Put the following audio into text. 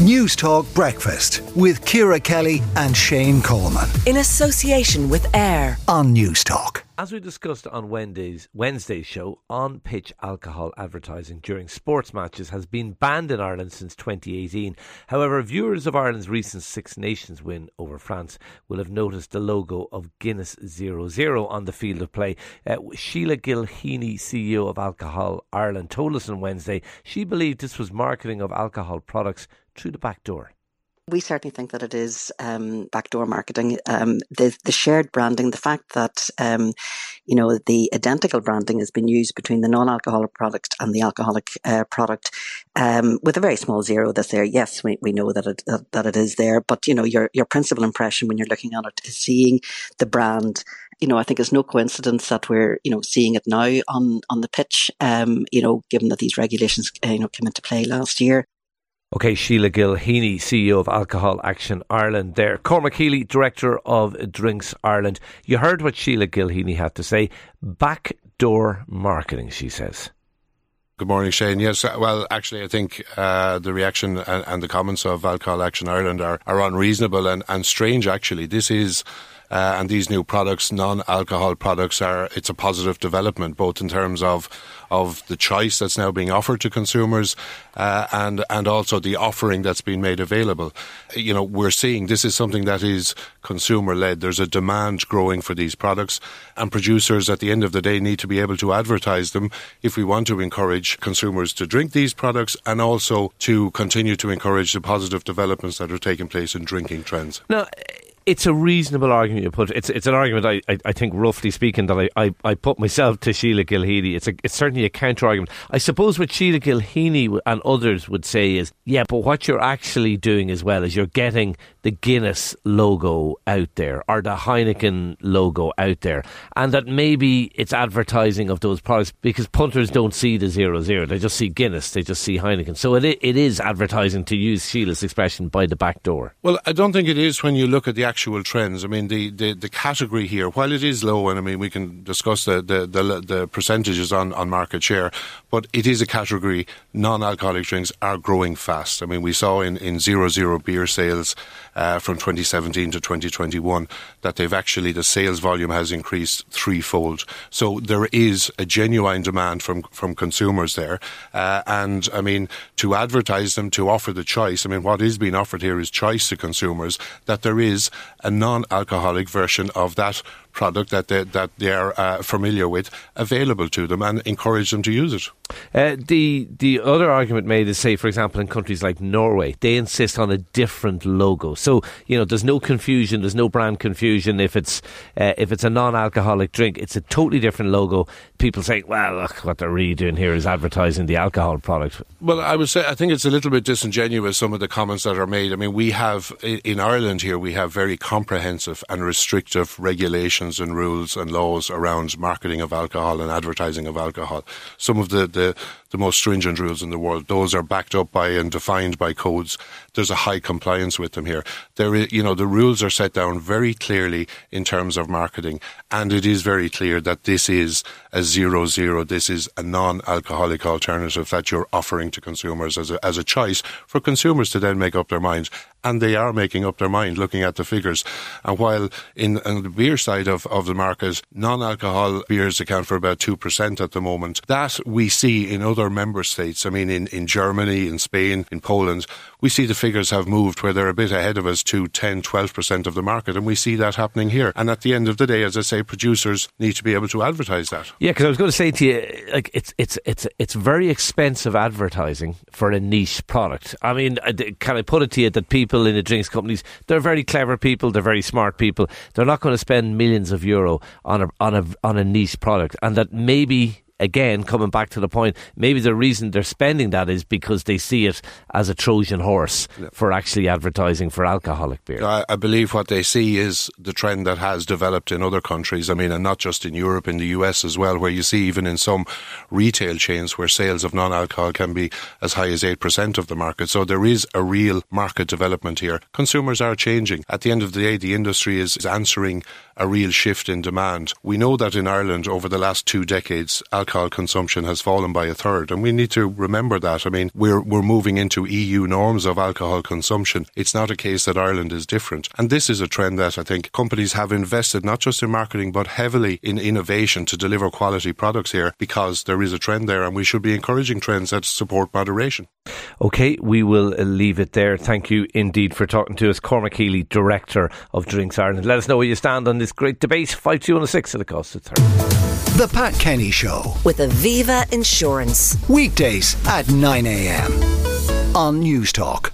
Newstalk Breakfast with Ciara Kelly and Shane Coleman. In association with AIR on Newstalk. As we discussed on Wednesday's, Wednesday's show, on pitch alcohol advertising during sports matches has been banned in Ireland since 2018. However, viewers of Ireland's recent Six Nations win over France will have noticed the logo of Guinness 00 on the field of play. Uh, Sheila Gilheany, CEO of Alcohol Ireland, told us on Wednesday she believed this was marketing of alcohol products through the back door. We certainly think that it is um, backdoor marketing. Um, the, the shared branding, the fact that um, you know the identical branding has been used between the non-alcoholic product and the alcoholic uh, product, um, with a very small zero that's there. Yes, we, we know that it that, that it is there, but you know your your principal impression when you're looking at it is seeing the brand you know, I think it's no coincidence that we're, you know, seeing it now on, on the pitch, um, you know, given that these regulations, uh, you know, came into play last year. Okay, Sheila Gilheany, CEO of Alcohol Action Ireland there. Cormac Healy, Director of Drinks Ireland. You heard what Sheila Gilheany had to say. Backdoor marketing, she says. Good morning, Shane. Yes, uh, well, actually, I think uh, the reaction and, and, the comments of Alcohol Action Ireland are, are unreasonable and, and strange, actually. This is uh, and these new products, non-alcohol products, are it's a positive development, both in terms of of the choice that's now being offered to consumers, uh, and and also the offering that's been made available. You know, we're seeing this is something that is consumer led. There's a demand growing for these products, and producers at the end of the day need to be able to advertise them if we want to encourage consumers to drink these products and also to continue to encourage the positive developments that are taking place in drinking trends. Now it's a reasonable argument you put. It's it's an argument I, I, I think roughly speaking that I, I, I, put myself to Sheila Gilheany. It's a, it's certainly a counter argument. I suppose what Sheila Gilheany and others would say is, yeah, but what you're actually doing as well is you're getting the Guinness logo out there or the Heineken logo out there, and that maybe it's advertising of those products because punters don't see the zero zero; they just see Guinness, they just see Heineken. So it it is advertising to use Sheila's expression by the back door. Well, I don't think it is when you look at the actual trends. I mean, the, the, the category here, while it is low, and I mean, we can discuss the, the, the, the percentages on, on market share, but it is a category. Non alcoholic drinks are growing fast. I mean, we saw in, in zero zero beer sales uh, from 2017 to 2021 that they've actually, the sales volume has increased threefold. So there is a genuine demand from, from consumers there. Uh, and I mean, to advertise them, to offer the choice, I mean, what is being offered here is choice to consumers that there is a non-alcoholic version of that product that they, that they are uh, familiar with available to them and encourage them to use it. Uh, the the other argument made is, say, for example, in countries like Norway, they insist on a different logo. So you know, there's no confusion, there's no brand confusion. If it's uh, if it's a non-alcoholic drink, it's a totally different logo. People say, well, look, what they're really doing here is advertising the alcohol product. Well, I would say I think it's a little bit disingenuous some of the comments that are made. I mean, we have in Ireland here we have very comprehensive and restrictive regulations and rules and laws around marketing of alcohol and advertising of alcohol. Some of the, the, the most stringent rules in the world, those are backed up by and defined by codes. There's a high compliance with them here. There, is, you know, the rules are set down very clearly in terms of marketing, and it is very clear that this is a zero zero. This is a non-alcoholic alternative that you're offering to consumers as a, as a choice for consumers to then make up their minds and they are making up their mind looking at the figures. And while in, in the beer side of, of the market, non-alcohol beers account for about 2% at the moment, that we see in other member states. I mean, in, in Germany, in Spain, in Poland, we see the figures have moved where they're a bit ahead of us to 10, 12% of the market. And we see that happening here. And at the end of the day, as I say, producers need to be able to advertise that. Yeah, because I was going to say to you, like, it's, it's, it's, it's very expensive advertising for a niche product. I mean, can I put it to you that people people in the drinks companies, they're very clever people, they're very smart people. They're not going to spend millions of euro on a on a on a niche product, and that maybe again, coming back to the point, maybe the reason they're spending that is because they see it as a Trojan horse for actually advertising for alcoholic beer. I, I, believe what they see is the trend that has developed in other countries. I mean, and not just in Europe, in the US as well, where you see even in some retail chains where sales of non-alcohol can be as high as 8% of the market. So there is a real market development here. Consumers are changing. At the end of the day, the industry is answering a real shift in demand. We know that in Ireland over the last two decades, alcohol consumption has fallen by a third, and we need to remember that. I mean, we're we're moving into EU norms of alcohol consumption. It's not a case that Ireland is different, and this is a trend that I think companies have invested not just in marketing but heavily in innovation to deliver quality products here because there is a trend there, and we should be encouraging trends that support moderation. Okay, we will leave it there. Thank you indeed for talking to us, Cormac Healy, Director of Drinks Ireland. Let us know where you stand on this great debate. Five two one six at the cost of third. The Pat Kenny Show. With Aviva Insurance. Weekdays at 9 a.m. on Newstalk.